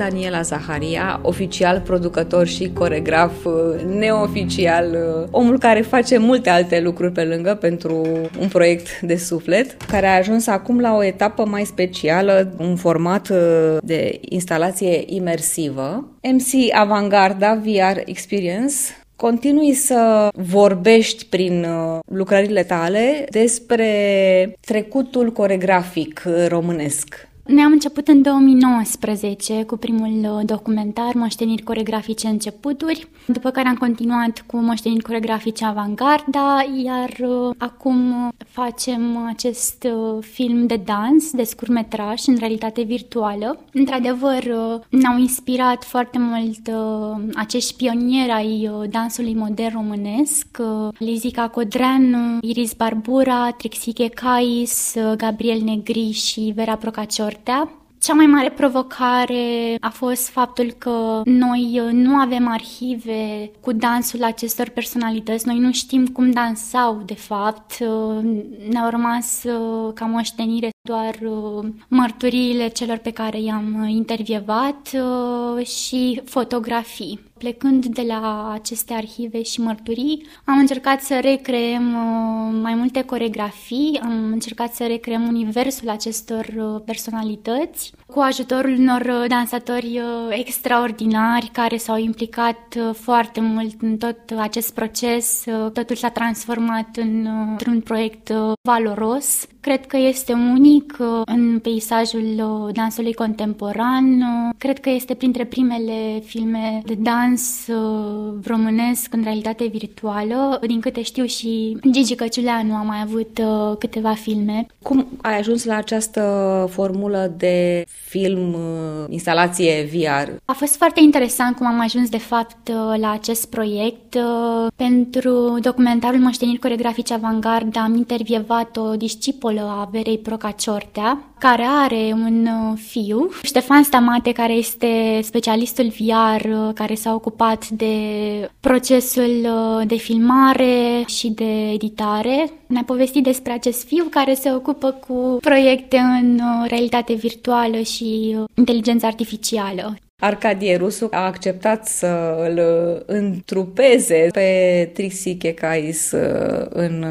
Daniela Zaharia, oficial producător și coregraf uh, neoficial, uh, omul care face multe alte lucruri pe lângă pentru un proiect de suflet, care a ajuns acum la o etapă mai specială, un format uh, de instalație imersivă. MC Avangarda VR Experience continui să vorbești prin lucrările tale despre trecutul coregrafic românesc. Noi am început în 2019 cu primul uh, documentar Moșteniri coregrafice începuturi, după care am continuat cu Moșteniri coregrafice Avangarda, iar uh, acum facem acest uh, film de dans, de scurmetraj, în realitate virtuală. Într-adevăr, ne-au inspirat foarte mult acești pionieri ai dansului modern românesc, Lizica Codreanu, Iris Barbura, Trixie Cais, Gabriel Negri și Vera Procacior cartea. Cea mai mare provocare a fost faptul că noi uh, nu avem arhive cu dansul acestor personalități, noi nu știm cum dansau de fapt, uh, ne-au rămas uh, ca moștenire doar mărturiile celor pe care i-am intervievat și fotografii. Plecând de la aceste arhive și mărturii, am încercat să recreăm uh, mai multe coregrafii, am încercat să recreăm universul acestor uh, personalități cu ajutorul unor uh, dansatori extraordinari care s-au implicat foarte mult în tot acest proces. Totul s-a transformat în, într-un proiect valoros. Cred că este unic în peisajul dansului contemporan. Cred că este printre primele filme de dans dans uh, românesc în realitate virtuală. Din câte știu și Gigi Căciuleanu a mai avut uh, câteva filme. Cum ai ajuns la această formulă de film, uh, instalație VR? A fost foarte interesant cum am ajuns de fapt uh, la acest proiect. Uh, pentru documentarul Moșteniri coregrafice avangard am intervievat o discipolă a Verei Procaciortea, care are un fiu, Ștefan Stamate, care este specialistul VR, care s-a ocupat de procesul de filmare și de editare. Ne-a povestit despre acest fiu care se ocupă cu proiecte în realitate virtuală și inteligența artificială. Arcadie Rusu a acceptat să îl întrupeze pe Trixie Kekais în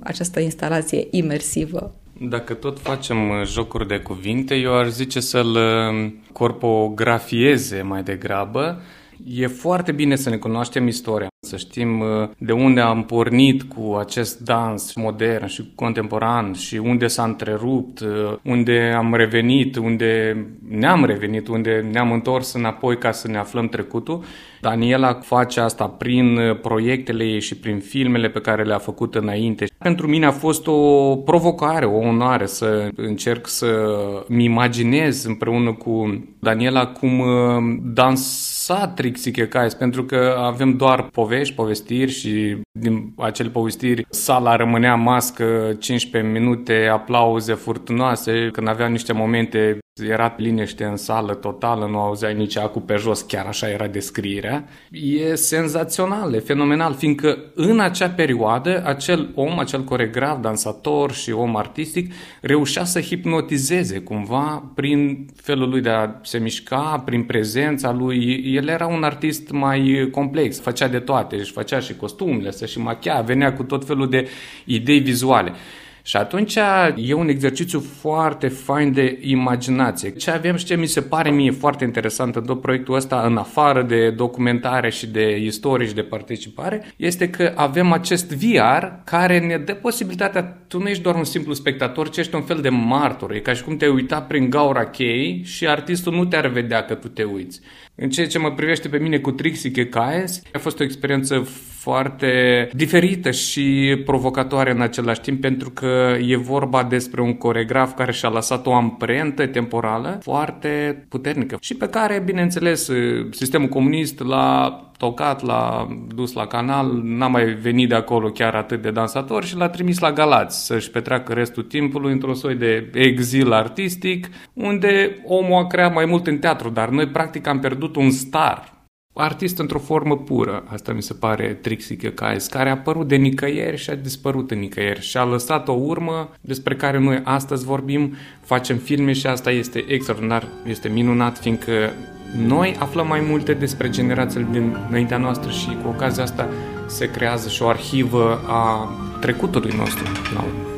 această instalație imersivă. Dacă tot facem jocuri de cuvinte, eu aș zice să-l corpografieze mai degrabă. E foarte bine să ne cunoaștem istoria, să știm uh, de unde am pornit cu acest dans modern și contemporan și unde s-a întrerupt, uh, unde am revenit, unde ne-am revenit, unde ne-am întors înapoi ca să ne aflăm trecutul. Daniela face asta prin uh, proiectele ei și prin filmele pe care le-a făcut înainte. Pentru mine a fost o provocare, o onoare să încerc să-mi imaginez împreună cu Daniela cum dansa Trixie Kekais, pentru că avem doar povesti povești, povestiri și din acele povestiri sala rămânea mască 15 minute, aplauze furtunoase, când aveam niște momente era liniște în sală totală, nu auzeai nici acu pe jos, chiar așa era descrierea. E senzațional, e fenomenal, fiindcă în acea perioadă acel om, acel coregraf, dansator și om artistic reușea să hipnotizeze cumva prin felul lui de a se mișca, prin prezența lui. El era un artist mai complex, făcea de toate, își făcea și costumele, să și machia, venea cu tot felul de idei vizuale. Și atunci e un exercițiu foarte fain de imaginație. Ce avem și ce mi se pare mie foarte interesant în tot proiectul ăsta, în afară de documentare și de istorie și de participare, este că avem acest VR care ne dă posibilitatea, tu nu ești doar un simplu spectator, ci ești un fel de martor. E ca și cum te uita prin gaura chei și artistul nu te-ar vedea că tu te uiți. În ceea ce mă privește pe mine cu Trixie Kekaes, a fost o experiență foarte diferită și provocatoare în același timp pentru că e vorba despre un coregraf care și-a lăsat o amprentă temporală foarte puternică și pe care, bineînțeles, sistemul comunist l-a tocat, l-a dus la canal, n-a mai venit de acolo chiar atât de dansator și l-a trimis la Galați să-și petreacă restul timpului într-o soi de exil artistic, unde omul a creat mai mult în teatru, dar noi practic am pierdut un star artist într-o formă pură. Asta mi se pare Trixie Kekais, care a apărut de nicăieri și a dispărut în nicăieri și a lăsat o urmă despre care noi astăzi vorbim, facem filme și asta este extraordinar, este minunat, fiindcă noi aflăm mai multe despre generațiile din înaintea noastră și cu ocazia asta se creează și o arhivă a trecutului nostru la urmă.